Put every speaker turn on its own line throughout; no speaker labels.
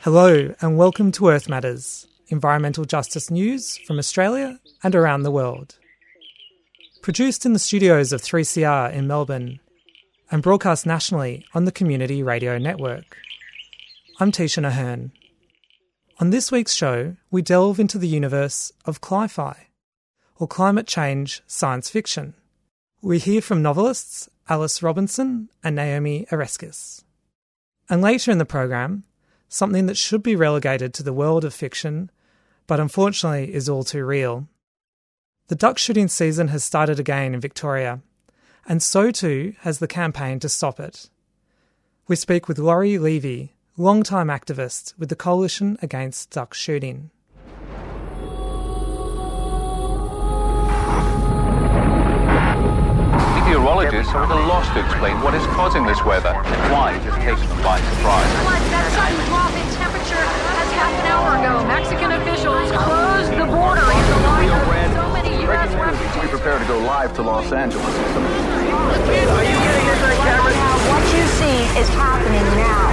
Hello, and welcome to Earth Matters, environmental justice news from Australia and around the world. Produced in the studios of 3CR in Melbourne and broadcast nationally on the Community Radio Network. I'm Tisha Ahern. On this week's show, we delve into the universe of cli-fi, or climate change science fiction. We hear from novelists Alice Robinson and Naomi Oreskes. And later in the program, something that should be relegated to the world of fiction, but unfortunately is all too real. The duck shooting season has started again in Victoria, and so too has the campaign to stop it. We speak with Laurie Levy, long-time activist with the Coalition Against Duck Shooting.
Meteorologists are at a loss to explain what is causing this weather and why it has taken them by surprise.
That sudden drop in temperature as half an hour ago, Mexican officials closed the border in the light of so many U.S. refugees.
We prepare to go live to Los Angeles.
Are you getting into the camera?
What you see is happening now.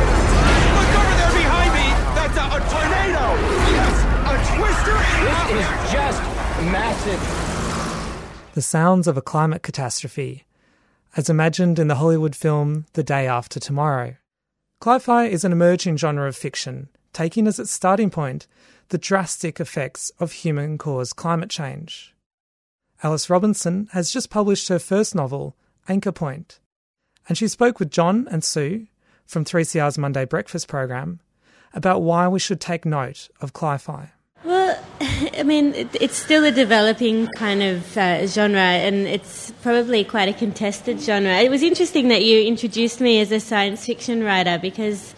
Look over there behind me! That's a, a tornado! Yes! A twister!
This is just massive.
The sounds of a climate catastrophe, as imagined in the Hollywood film The Day After Tomorrow. Cli-fi is an emerging genre of fiction, taking as its starting point the drastic effects of human-caused climate change. Alice Robinson has just published her first novel, Anchor Point, and she spoke with John and Sue from 3CR's Monday Breakfast program about why we should take note of cli-fi.
I mean, it, it's still a developing kind of uh, genre, and it's probably quite a contested genre. It was interesting that you introduced me as a science fiction writer because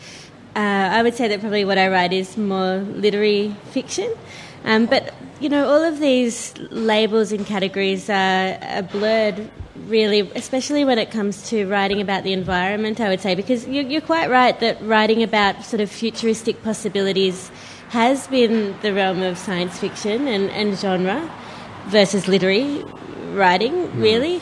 uh, I would say that probably what I write is more literary fiction. Um, but you know, all of these labels and categories are, are blurred, really, especially when it comes to writing about the environment. I would say because you're, you're quite right that writing about sort of futuristic possibilities has been the realm of science fiction and, and genre versus literary writing, really.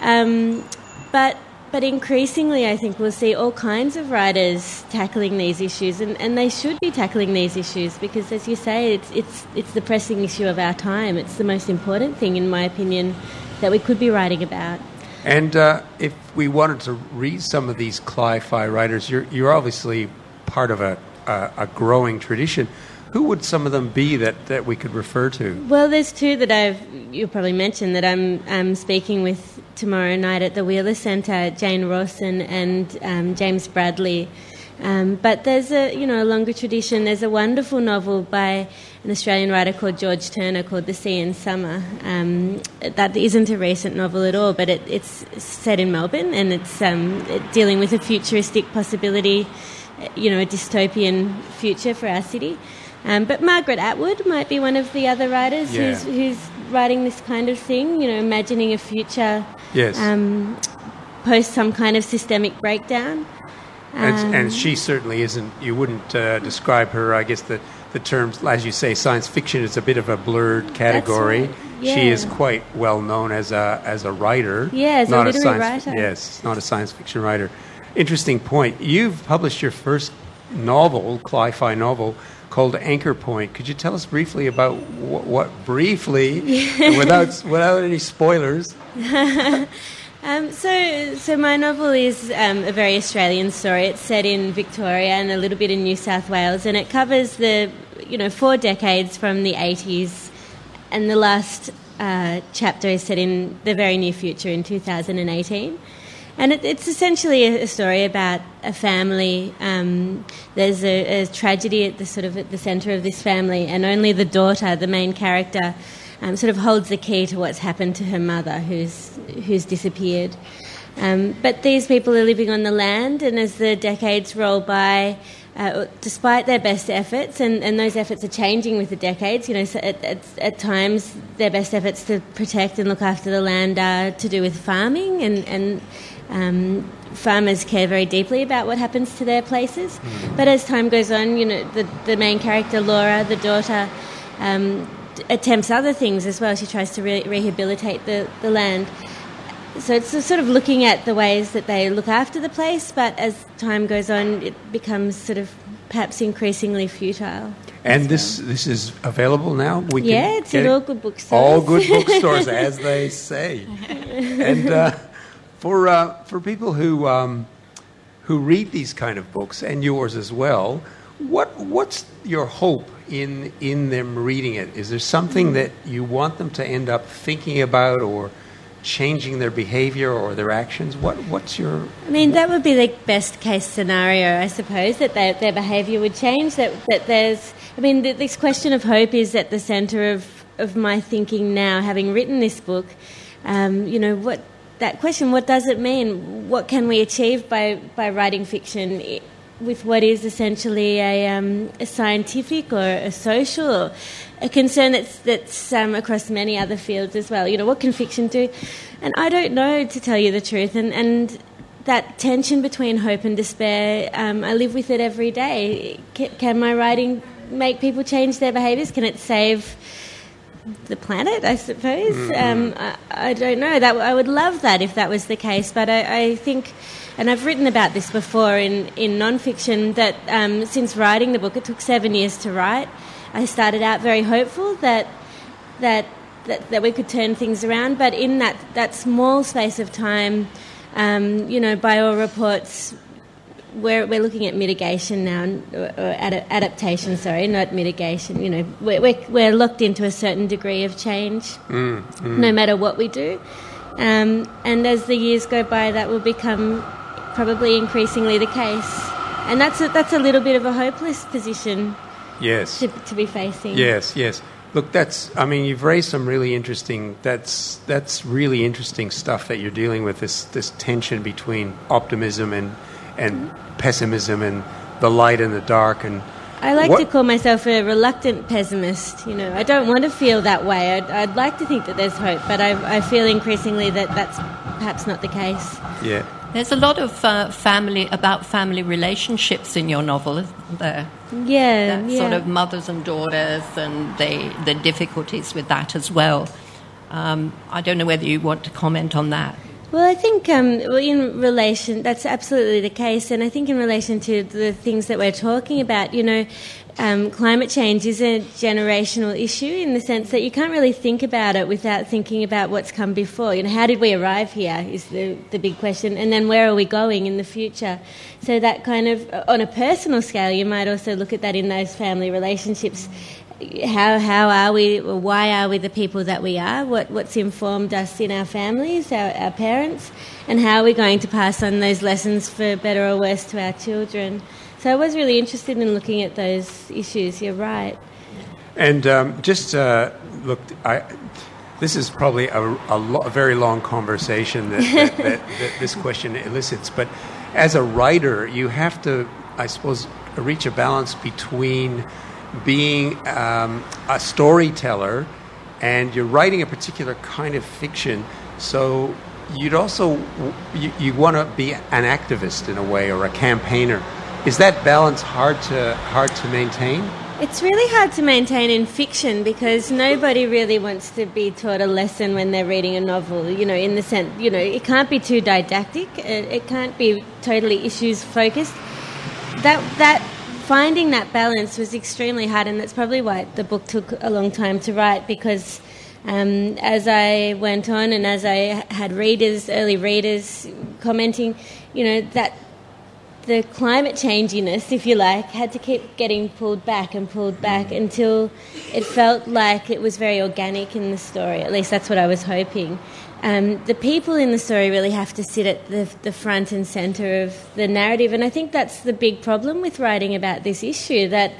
Um, but but increasingly, I think we'll see all kinds of writers tackling these issues, and, and they should be tackling these issues because, as you say, it's, it's, it's the pressing issue of our time. It's the most important thing, in my opinion, that we could be writing about.
And uh, if we wanted to read some of these cli-fi writers, you're, you're obviously part of a, a, a growing tradition. Who would some of them be that, that we could refer to?
Well, there's two that I've you'll probably mention that I'm um, speaking with tomorrow night at the Wheeler Centre, Jane Rawson and um, James Bradley. Um, but there's a you know a longer tradition. There's a wonderful novel by an Australian writer called George Turner called The Sea in Summer. Um, that isn't a recent novel at all, but it, it's set in Melbourne and it's um, dealing with a futuristic possibility, you know, a dystopian future for our city. Um, but Margaret Atwood might be one of the other writers
Yeah.
who's, who's writing this kind of thing, you know, imagining a future
Yes.
um, post some kind of systemic breakdown.
and,
Um,
and she certainly isn't, you wouldn't uh, describe her, I guess the, the terms, as you say, science fiction is a bit of a blurred category.
right,
She is quite well known as a, as a writer.
Yeah, as a
not
literary
science,
writer.
Yes, not a science fiction writer. Interesting point. You've published your first novel, cli-fi novel, called Anchor Point. Could you tell us briefly about what, what briefly, without without any spoilers?
Um, so, so my novel is um, a very Australian story. It's set in Victoria and a little bit in New South Wales, and it covers the, you know, four decades from the 80s, and the last uh, chapter is set in the very near future in 2018. And it, it's essentially a, a story about a family. Um, there's a, a tragedy at the sort of at the centre of this family, and only the daughter, the main character, um, sort of holds the key to what's happened to her mother, who's who's disappeared. Um, but these people are living on the land, and as the decades roll by, uh, despite their best efforts, and, and those efforts are changing with the decades, you know, so at, at, at times their best efforts to protect and look after the land are to do with farming, and, and um, farmers care very deeply about what happens to their places. But as time goes on, you know, the, the main character, Laura, the daughter, um, attempts other things as well. She tries to re- rehabilitate the, the land. so it's sort of looking at the ways that they look after the place, but as time goes on, it becomes sort of perhaps increasingly futile.
And this this is available now. We can
Yeah, it's in all good bookstores.
All good bookstores, as they say. And uh, for uh, for people who um, who read these kind of books and yours as well, what what's your hope in in them reading it? Is there something that you want them to end up thinking about or changing their behavior or their actions? What what's your
I mean, that would be the best case scenario, I suppose, that their, their behaviour would change. That, that there's, I mean, th- this question of hope is at the centre of, of my thinking now, having written this book. Um, you know, what that question, what does it mean? What can we achieve by, by writing fiction with what is essentially a, um, a scientific or a social a concern that's, that's um, across many other fields as well? You know, what can fiction do? And I don't know, to tell you the truth. And, and that tension between hope and despair, um, I live with it every day. Can, can my writing make people change their behaviours? Can it save the planet? I suppose. Um, I, I don't know. That I would love that if that was the case, but I, I think. And I've written about this before in, in non-fiction that um, since writing the book, it took seven years to write. I started out very hopeful that that that, that we could turn things around. But in that, that small space of time, um, you know, by all reports, we're, we're looking at mitigation now, or, or ad- adaptation, sorry, not mitigation. You know, we're, we're, we're locked into a certain degree of change, mm, mm. no matter what we do. Um, and as the years go by, that will become probably increasingly the case. And that's a, that's a little bit of a hopeless position
yes
to, to be facing.
Yes, yes. Look, that's. I mean, you've raised some really interesting. That's that's really interesting stuff that you're dealing with. This this tension between optimism and and pessimism and the light and the dark and.
I like
What-
to call myself a reluctant pessimist. You know, I don't want to feel that way. I'd, I'd like to think that there's hope, but I, I feel increasingly that that's perhaps not the case.
Yeah.
There's a lot of uh, family about family relationships in your novel, isn't there?
Yeah,
That
yeah.
sort of mothers and daughters and the the difficulties with that as well. Um, I don't know whether you want to comment on that.
Well, I think um, in relation, that's absolutely the case, and I think in relation to the things that we're talking about, you know, um, climate change is a generational issue in the sense that you can't really think about it without thinking about what's come before. You know, how did we arrive here is the the big question, and then where are we going in the future? So that kind of, on a personal scale, you might also look at that in those family relationships how how are we? Why are we the people that we are? What what's informed us in our families, our, our parents, and how are we going to pass on those lessons for better or worse to our children? So I was really interested in looking at those issues. You're right.
And um, just uh, look, I, this is probably a, a, lo- a very long conversation that, that, that, that this question elicits. But as a writer, you have to, I suppose, reach a balance between being um, a storyteller and you're writing a particular kind of fiction. So you'd also you, you want to be an activist in a way or a campaigner. Is that balance hard to hard to maintain?
It's really hard to maintain in fiction because nobody really wants to be taught a lesson when they're reading a novel. You know, in the sense, you know, it can't be too didactic. It, it can't be totally issues focused. That that finding that balance was extremely hard, and that's probably why the book took a long time to write because. Um, as I went on, and as I had readers, early readers commenting, you know that the climate changiness, if you like, had to keep getting pulled back and pulled back until it felt like it was very organic in the story. At least that's what I was hoping. Um, the people in the story really have to sit at the, the front and centre of the narrative, and I think that's the big problem with writing about this issue that.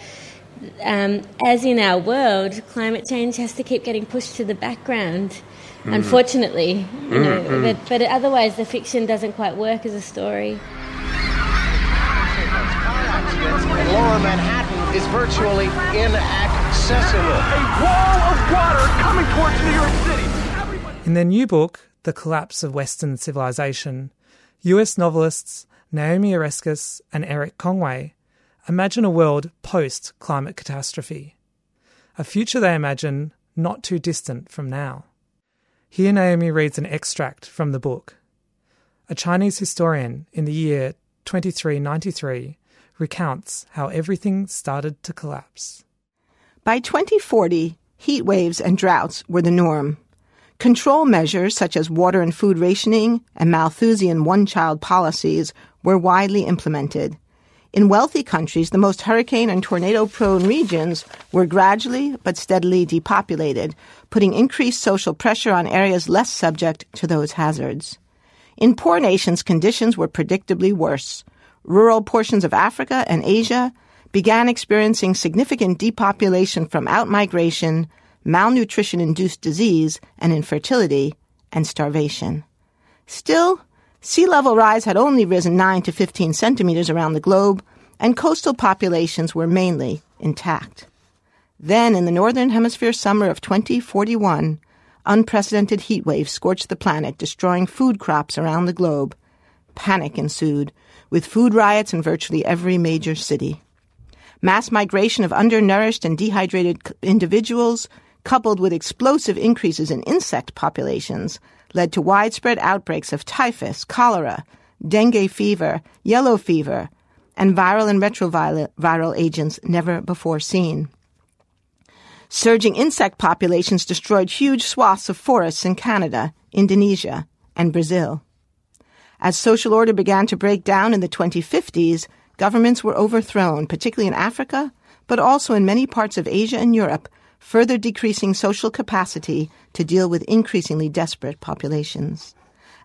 Um, as in our world, climate change has to keep getting pushed to the background. Unfortunately, you know, but, but otherwise the fiction doesn't quite work as a story.
lower Manhattan is virtually inaccessible.
A wall of water coming towards New York City.
In their new book, The Collapse of Western Civilization, US novelists Naomi Oreskes and Eric Conway imagine a world post climate catastrophe, a future they imagine not too distant from now. Here, Naomi reads an extract from the book. A Chinese historian in the year 2393 recounts how everything started to collapse.
By 2040, heat waves and droughts were the norm. Control measures such as water and food rationing and Malthusian one child policies were widely implemented. In wealthy countries, the most hurricane and tornado prone regions were gradually but steadily depopulated, putting increased social pressure on areas less subject to those hazards. In poor nations, conditions were predictably worse. Rural portions of Africa and Asia began experiencing significant depopulation from outmigration, malnutrition induced disease and infertility, and starvation. Still, sea level rise had only risen 9 to 15 centimeters around the globe, and coastal populations were mainly intact. Then, in the Northern Hemisphere summer of 2041, unprecedented heat waves scorched the planet, destroying food crops around the globe. Panic ensued, with food riots in virtually every major city. Mass migration of undernourished and dehydrated individuals, coupled with explosive increases in insect populations, led to widespread outbreaks of typhus, cholera, dengue fever, yellow fever, and viral and retroviral agents never before seen. Surging insect populations destroyed huge swaths of forests in Canada, Indonesia, and Brazil. As social order began to break down in the 2050s, governments were overthrown, particularly in Africa, but also in many parts of Asia and Europe, further decreasing social capacity to deal with increasingly desperate populations.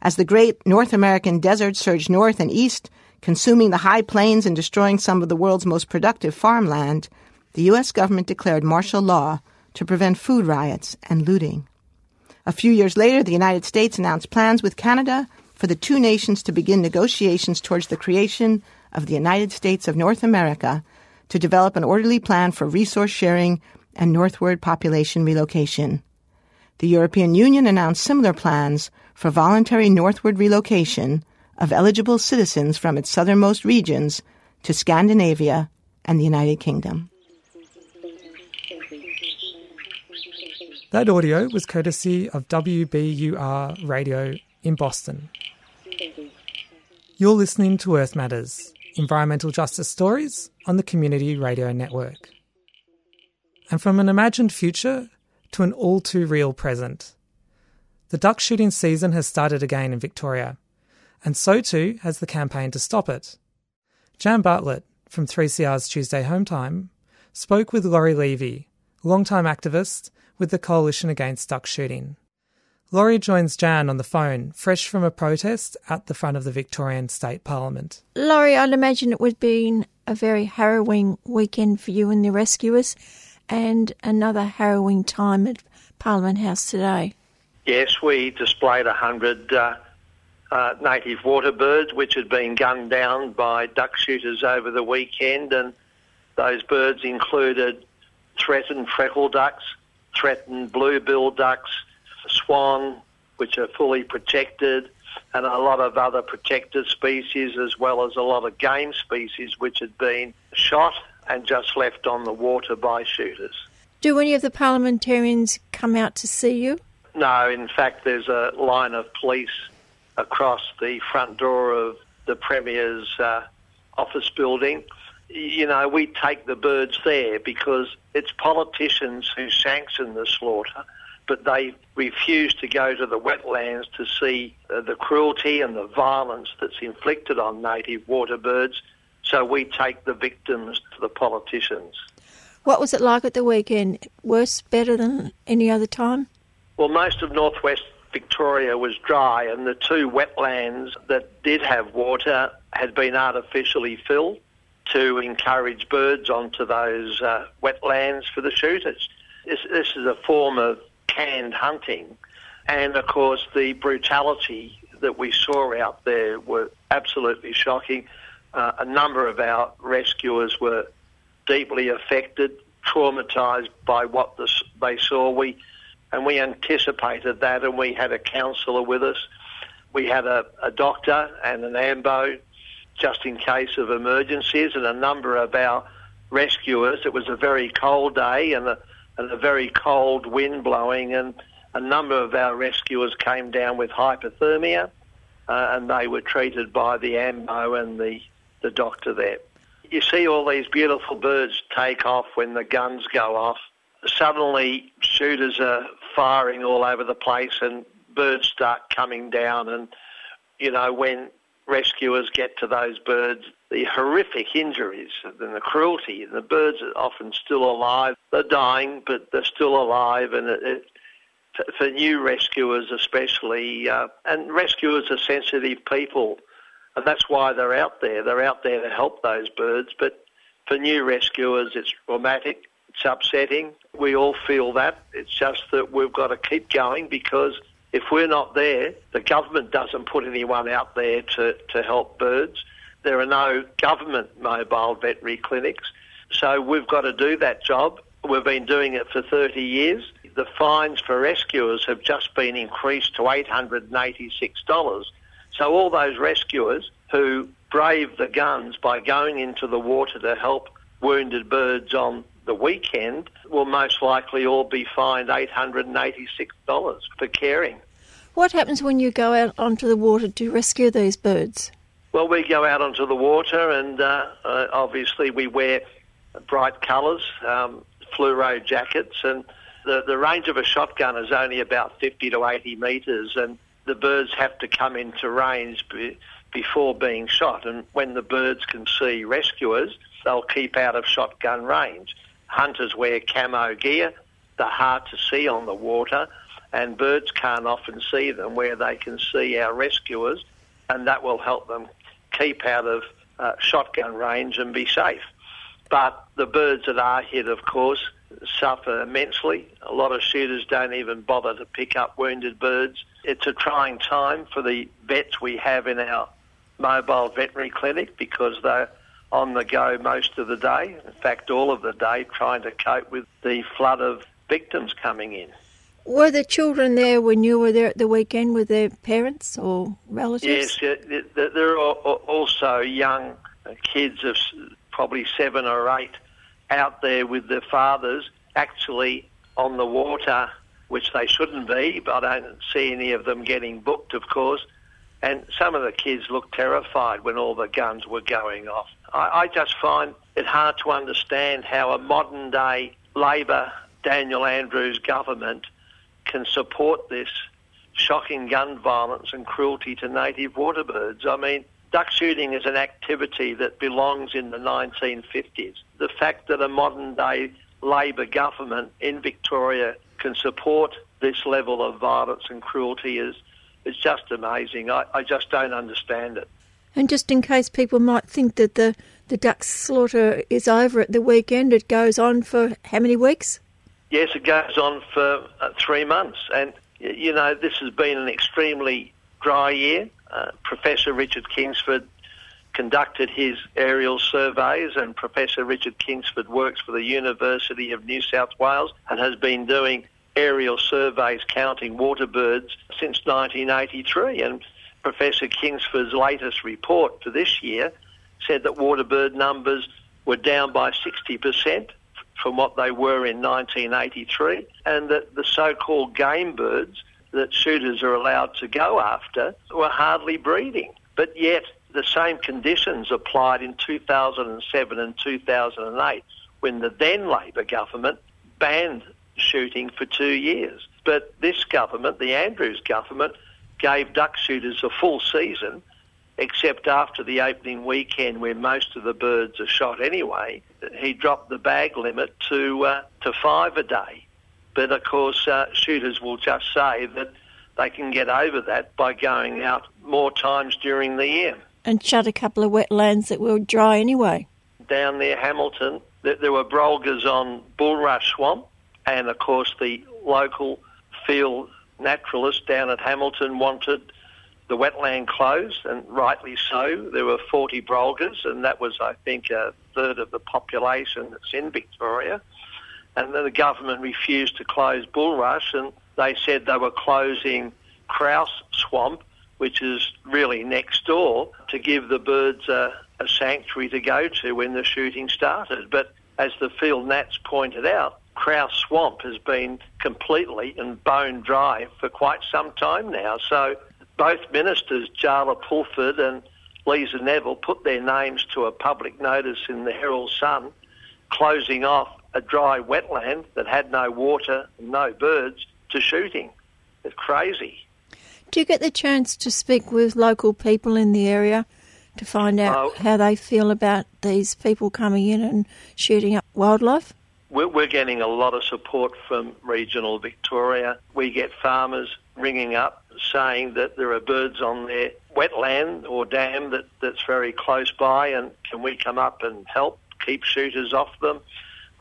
As the great North American desert surged north and east, consuming the high plains and destroying some of the world's most productive farmland, the U.S. government declared martial law to prevent food riots and looting. A few years later, the United States announced plans with Canada for the two nations to begin negotiations towards the creation of the United States of North America to develop an orderly plan for resource sharing and northward population relocation. The European Union announced similar plans for voluntary northward relocation of eligible citizens from its southernmost regions to Scandinavia and the United Kingdom.
That audio was courtesy of WBUR Radio in Boston. You're listening to Earth Matters, environmental justice stories on the Community Radio Network. And from an imagined future to an all too real present. The duck shooting season has started again in Victoria, and so too has the campaign to stop it. Jan Bartlett from 3CR's Tuesday Home Time spoke with Laurie Levy, longtime activist with the Coalition Against Duck Shooting. Laurie joins Jan on the phone, fresh from a protest at the front of the Victorian State Parliament.
Laurie, I'd imagine it would have been a very harrowing weekend for you and the rescuers, and another harrowing time at Parliament House today.
Yes, we displayed 100 uh, uh, native water birds which had been gunned down by duck shooters over the weekend, and those birds included threatened freckle ducks, threatened blue-billed ducks, swan, which are fully protected, and a lot of other protected species, as well as a lot of game species which had been shot and just left on the water by shooters.
Do any of the parliamentarians come out to see you?
No, in fact, there's a line of police across the front door of the Premier's uh, office building. You know, we take the birds there because it's politicians who sanction the slaughter, but they refuse to go to the wetlands to see uh, the cruelty and the violence that's inflicted on native water birds. So we take the victims to the politicians.
What was it like at the weekend? Worse, better than any other time?
Well, most of northwest Victoria was dry, and the two wetlands that did have water had been artificially filled to encourage birds onto those uh, wetlands for the shooters. This, this is a form of canned hunting, and of course, the brutality that we saw out there were absolutely shocking. Uh, a number of our rescuers were deeply affected, traumatised by what they saw. We and we anticipated that, and we had a counsellor with us. We had a, a doctor and an AMBO just in case of emergencies, and a number of our rescuers. It was a very cold day and a, and a very cold wind blowing, and a number of our rescuers came down with hypothermia uh, and they were treated by the AMBO and the, the doctor there. You see all these beautiful birds take off when the guns go off. Suddenly, shooters are firing all over the place and birds start coming down. And, you know, when rescuers get to those birds, the horrific injuries and the cruelty, and the birds are often still alive. They're dying, but they're still alive, and it, it for new rescuers especially, uh, and rescuers are sensitive people, and that's why they're out there. They're out there to help those birds, but for new rescuers, it's traumatic, it's upsetting. We all feel that. It's just that we've got to keep going because if we're not there, the government doesn't put anyone out there to, to help birds. There are no government mobile veterinary clinics, so we've got to do that job. We've been doing it for 30 years the fines for rescuers have just been increased to $886. So all those rescuers who brave the guns by going into the water to help wounded birds on the weekend will most likely all be fined $886 for caring.
What happens when you go out onto the water to rescue these birds?
Well, we go out onto the water and uh, uh, obviously we wear bright colours, um, fluoro jackets, and the, the range of a shotgun is only about 50 to 80 metres, and the birds have to come into range be, before being shot. And when the birds can see rescuers, they'll keep out of shotgun range. Hunters wear camo gear, they're hard to see on the water, and birds can't often see them where they can see our rescuers, and that will help them keep out of uh, shotgun range and be safe. But the birds that are hit, of course, suffer immensely. A lot of shooters don't even bother to pick up wounded birds. It's a trying time for the vets we have in our mobile veterinary clinic because they're on the go most of the day, in fact, all of the day, trying to cope with the flood of victims coming in.
Were the children there when you were there at the weekend with their parents or relatives?
Yes, there are also young kids of probably seven or eight out there with their fathers actually on the water, which they shouldn't be, but I don't see any of them getting booked, of course. And some of the kids looked terrified when all the guns were going off. I, I just find it hard to understand how a modern day Labor Daniel Andrews government can support this shocking gun violence and cruelty to native water birds. I mean, duck shooting is an activity that belongs in the 1950s. The fact that a modern day Labor government in Victoria can support this level of violence and cruelty is, is just amazing. I, I just don't understand it.
And just in case people might think that the, the duck slaughter is over at the weekend, it goes on for how many weeks?
Yes, it goes on for uh, three months. And, you know, this has been an extremely dry year. Uh, Professor Richard Kingsford conducted his aerial surveys, and Professor Richard Kingsford works for the University of New South Wales and has been doing aerial surveys counting water birds since 1983. And Professor Kingsford's latest report for this year said that water bird numbers were down by 60% from what they were in 1983, and that the so-called game birds that shooters are allowed to go after were hardly breeding. But yet, the same conditions applied in 2007 and 2008 when the then Labor government banned shooting for two years. But this government, the Andrews government, gave duck shooters a full season, except after the opening weekend where most of the birds are shot anyway. He dropped the bag limit to, uh, to five a day. But of course, uh, shooters will just say that they can get over that by going out more times during the year.
And shut a couple of wetlands that were dry anyway.
Down near Hamilton, there were brolgas on bulrush swamp, and of course, the local field naturalist down at Hamilton wanted the wetland closed, and rightly so. There were 40 brolgas, and that was, I think, a third of the population that's in Victoria and then the government refused to close bulrush, and they said they were closing Crouse Swamp, which is really next door, to give the birds a, a sanctuary to go to when the shooting started. But as the field nats pointed out, Crouse Swamp has been completely and bone dry for quite some time now. So both ministers, Jaala Pulford and Lisa Neville, put their names to a public notice in the Herald Sun closing off a dry wetland that had no water and no birds to shooting. It's crazy.
Do you get the chance to speak with local people in the area to find out
Oh.
how they feel about these people coming in and shooting up wildlife?
We're, we're getting a lot of support from regional Victoria. We get farmers ringing up saying that there are birds on their wetland or dam that, that's very close by and can we come up and help keep shooters off them.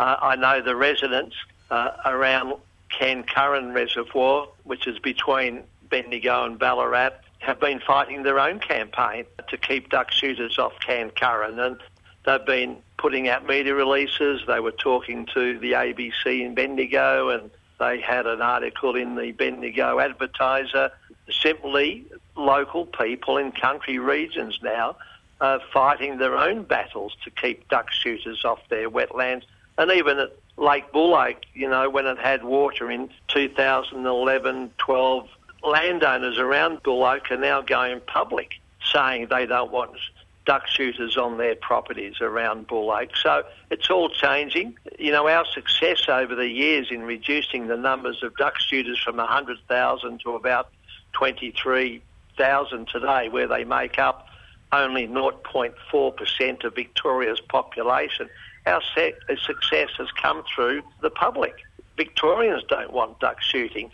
Uh, I know the residents uh, around Cairn Curran Reservoir, which is between Bendigo and Ballarat, have been fighting their own campaign to keep duck shooters off Cairn Curran. And they've been putting out media releases. They were talking to the ABC in Bendigo and they had an article in the Bendigo Advertiser. Simply local people in country regions now are fighting their own battles to keep duck shooters off their wetlands. And even at Lake Buloke, you know, when it had water in 2011, 12, landowners around Buloke are now going public saying they don't want duck shooters on their properties around Buloke. So it's all changing. You know, our success over the years in reducing the numbers of duck shooters from 100,000 to about 23,000 today, where they make up only 0.4% of Victoria's population, our uh, success has come through the public. Victorians don't want duck shooting,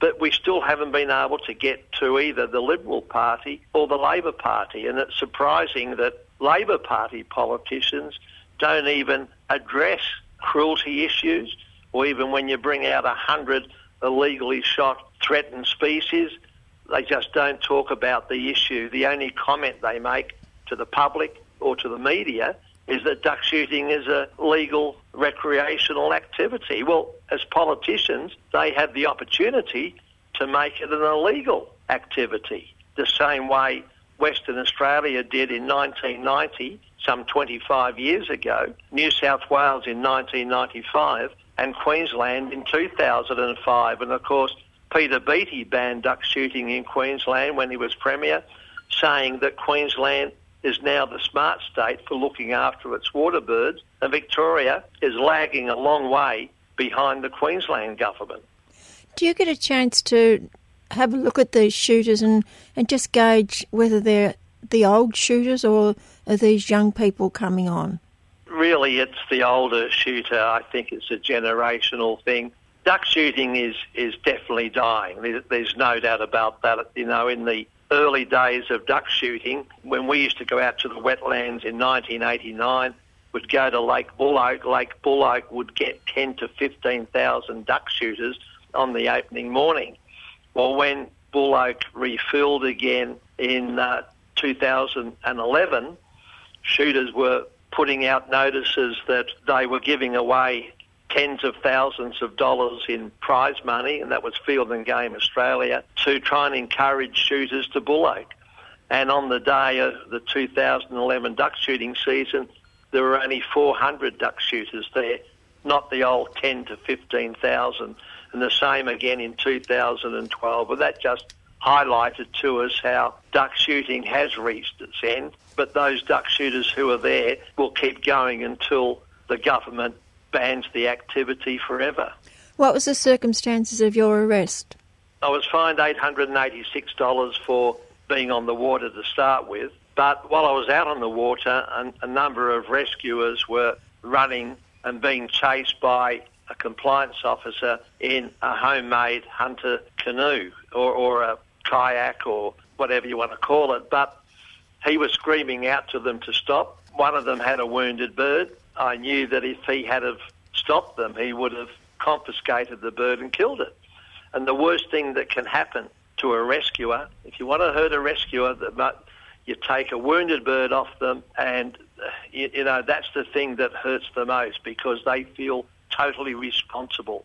but we still haven't been able to get to either the Liberal Party or the Labor Party. And it's surprising that Labor Party politicians don't even address cruelty issues, or even when you bring out a hundred illegally shot threatened species, they just don't talk about the issue. The only comment they make to the public or to the media is that duck shooting is a legal recreational activity. Well, as politicians, they have the opportunity to make it an illegal activity, the same way Western Australia did in 1990, some 25 years ago, New South Wales in 1995, and Queensland in 2005. And of course, Peter Beattie banned duck shooting in Queensland when he was Premier, saying that Queensland is now the smart state for looking after its water birds, and Victoria is lagging a long way behind the Queensland government.
Do you get a chance to have a look at these shooters and, and just gauge whether they're the old shooters or are these young people coming on?
Really, it's the older shooter. I think it's a generational thing. Duck shooting is, is definitely dying. There's no doubt about that. You know, in the early days of duck shooting, when we used to go out to the wetlands in 1989, would go to Lake Buloke. Lake Buloke would get 10 to 15,000 duck shooters on the opening morning. Well, when Buloke refilled again in uh, 2011, shooters were putting out notices that they were giving away tens of thousands of dollars in prize money, and that was Field and Game Australia, to try and encourage shooters to Buloke. And on the day of the 2011 duck shooting season, there were only 400 duck shooters there, not the old 10 to 15,000. And the same again in 2012. But that just highlighted to us how duck shooting has reached its end. But those duck shooters who are there will keep going until the government bans the activity forever.
What was the circumstances of your arrest?
I was fined $886 for being on the water to start with. But while I was out on the water, a, a number of rescuers were running and being chased by a compliance officer in a homemade hunter canoe or, or a kayak or whatever you want to call it. But he was screaming out to them to stop. One of them had a wounded bird. I knew that if he had have stopped them, he would have confiscated the bird and killed it. And the worst thing that can happen to a rescuer, if you want to hurt a rescuer, mu- you take a wounded bird off them, and uh, you know that's the thing that hurts the most because they feel totally responsible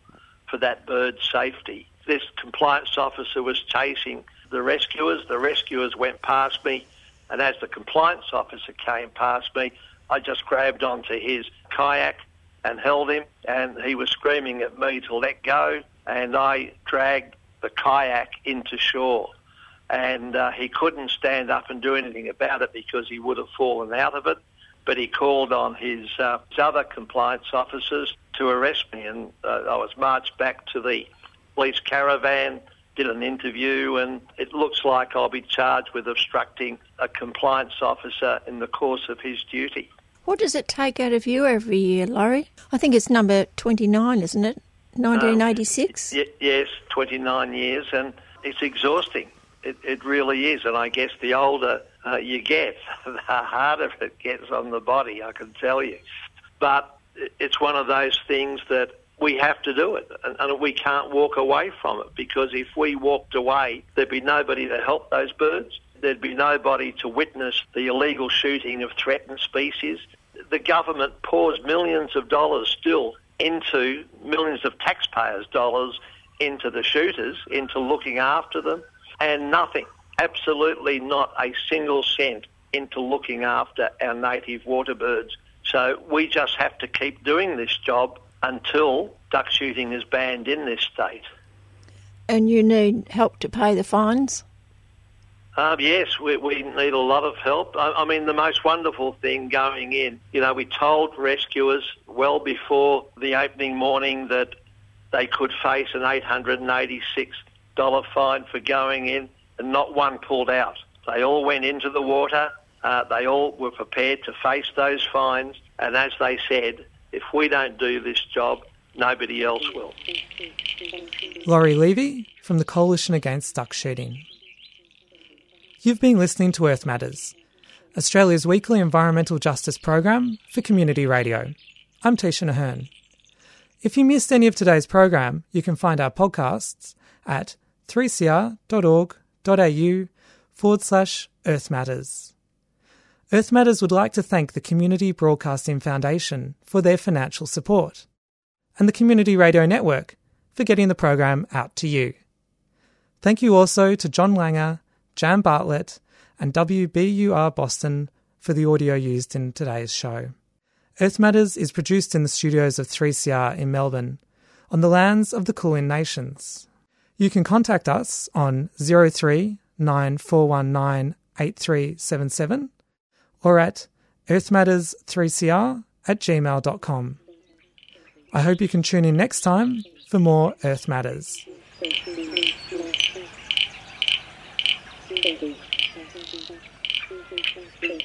for that bird's safety. This compliance officer was chasing the rescuers. The rescuers went past me, and as the compliance officer came past me, I just grabbed onto his kayak and held him, and he was screaming at me to let go, and I dragged the kayak into shore. And uh, he couldn't stand up and do anything about it because he would have fallen out of it. But he called on his, uh, his other compliance officers to arrest me, and uh, I was marched back to the police caravan, did an interview, and it looks like I'll be charged with obstructing a compliance officer in the course of his duty.
What does it take out of you every year, Laurie? I think it's number 29, isn't it? 1986?
Um, y- yes, 29 years, and it's exhausting. It, it really is, and I guess the older uh, you get, the harder it gets on the body, I can tell you. But it's one of those things that we have to do it, and, and we can't walk away from it because if we walked away, there'd be nobody to help those birds. There'd be nobody to witness the illegal shooting of threatened species. The government pours millions of dollars still into millions of taxpayers' dollars into the shooters, into looking after them, and nothing, absolutely not a single cent into looking after our native water birds. So we just have to keep doing this job until duck shooting is banned in this state.
And you need help to pay the fines?
Um, yes, we, we need a lot of help. I, I mean, the most wonderful thing going in, you know, we told rescuers well before the opening morning that they could face an $886 fine for going in, and not one pulled out. They all went into the water. Uh, they all were prepared to face those fines. And as they said, if we don't do this job, nobody else will.
Laurie Levy from the Coalition Against Duck Shooting. You've been listening to Earth Matters, Australia's weekly environmental justice program for community radio. I'm Tisha Ahern. If you missed any of today's program, you can find our podcasts at 3cr.org.au forward slash Earth Matters. Earth Matters would like to thank the Community Broadcasting Foundation for their financial support and the Community Radio Network for getting the program out to you. Thank you also to John Langer, Jan Bartlett, and WBUR Boston for the audio used in today's show. Earth Matters is produced in the studios of 3CR in Melbourne, on the lands of the Kulin Nations. You can contact us on 03 9419 8377 or at earthmatters3cr at gmail.com. I hope you can tune in next time for more Earth Matters.
对对
对对对对对对对对对对对对对对对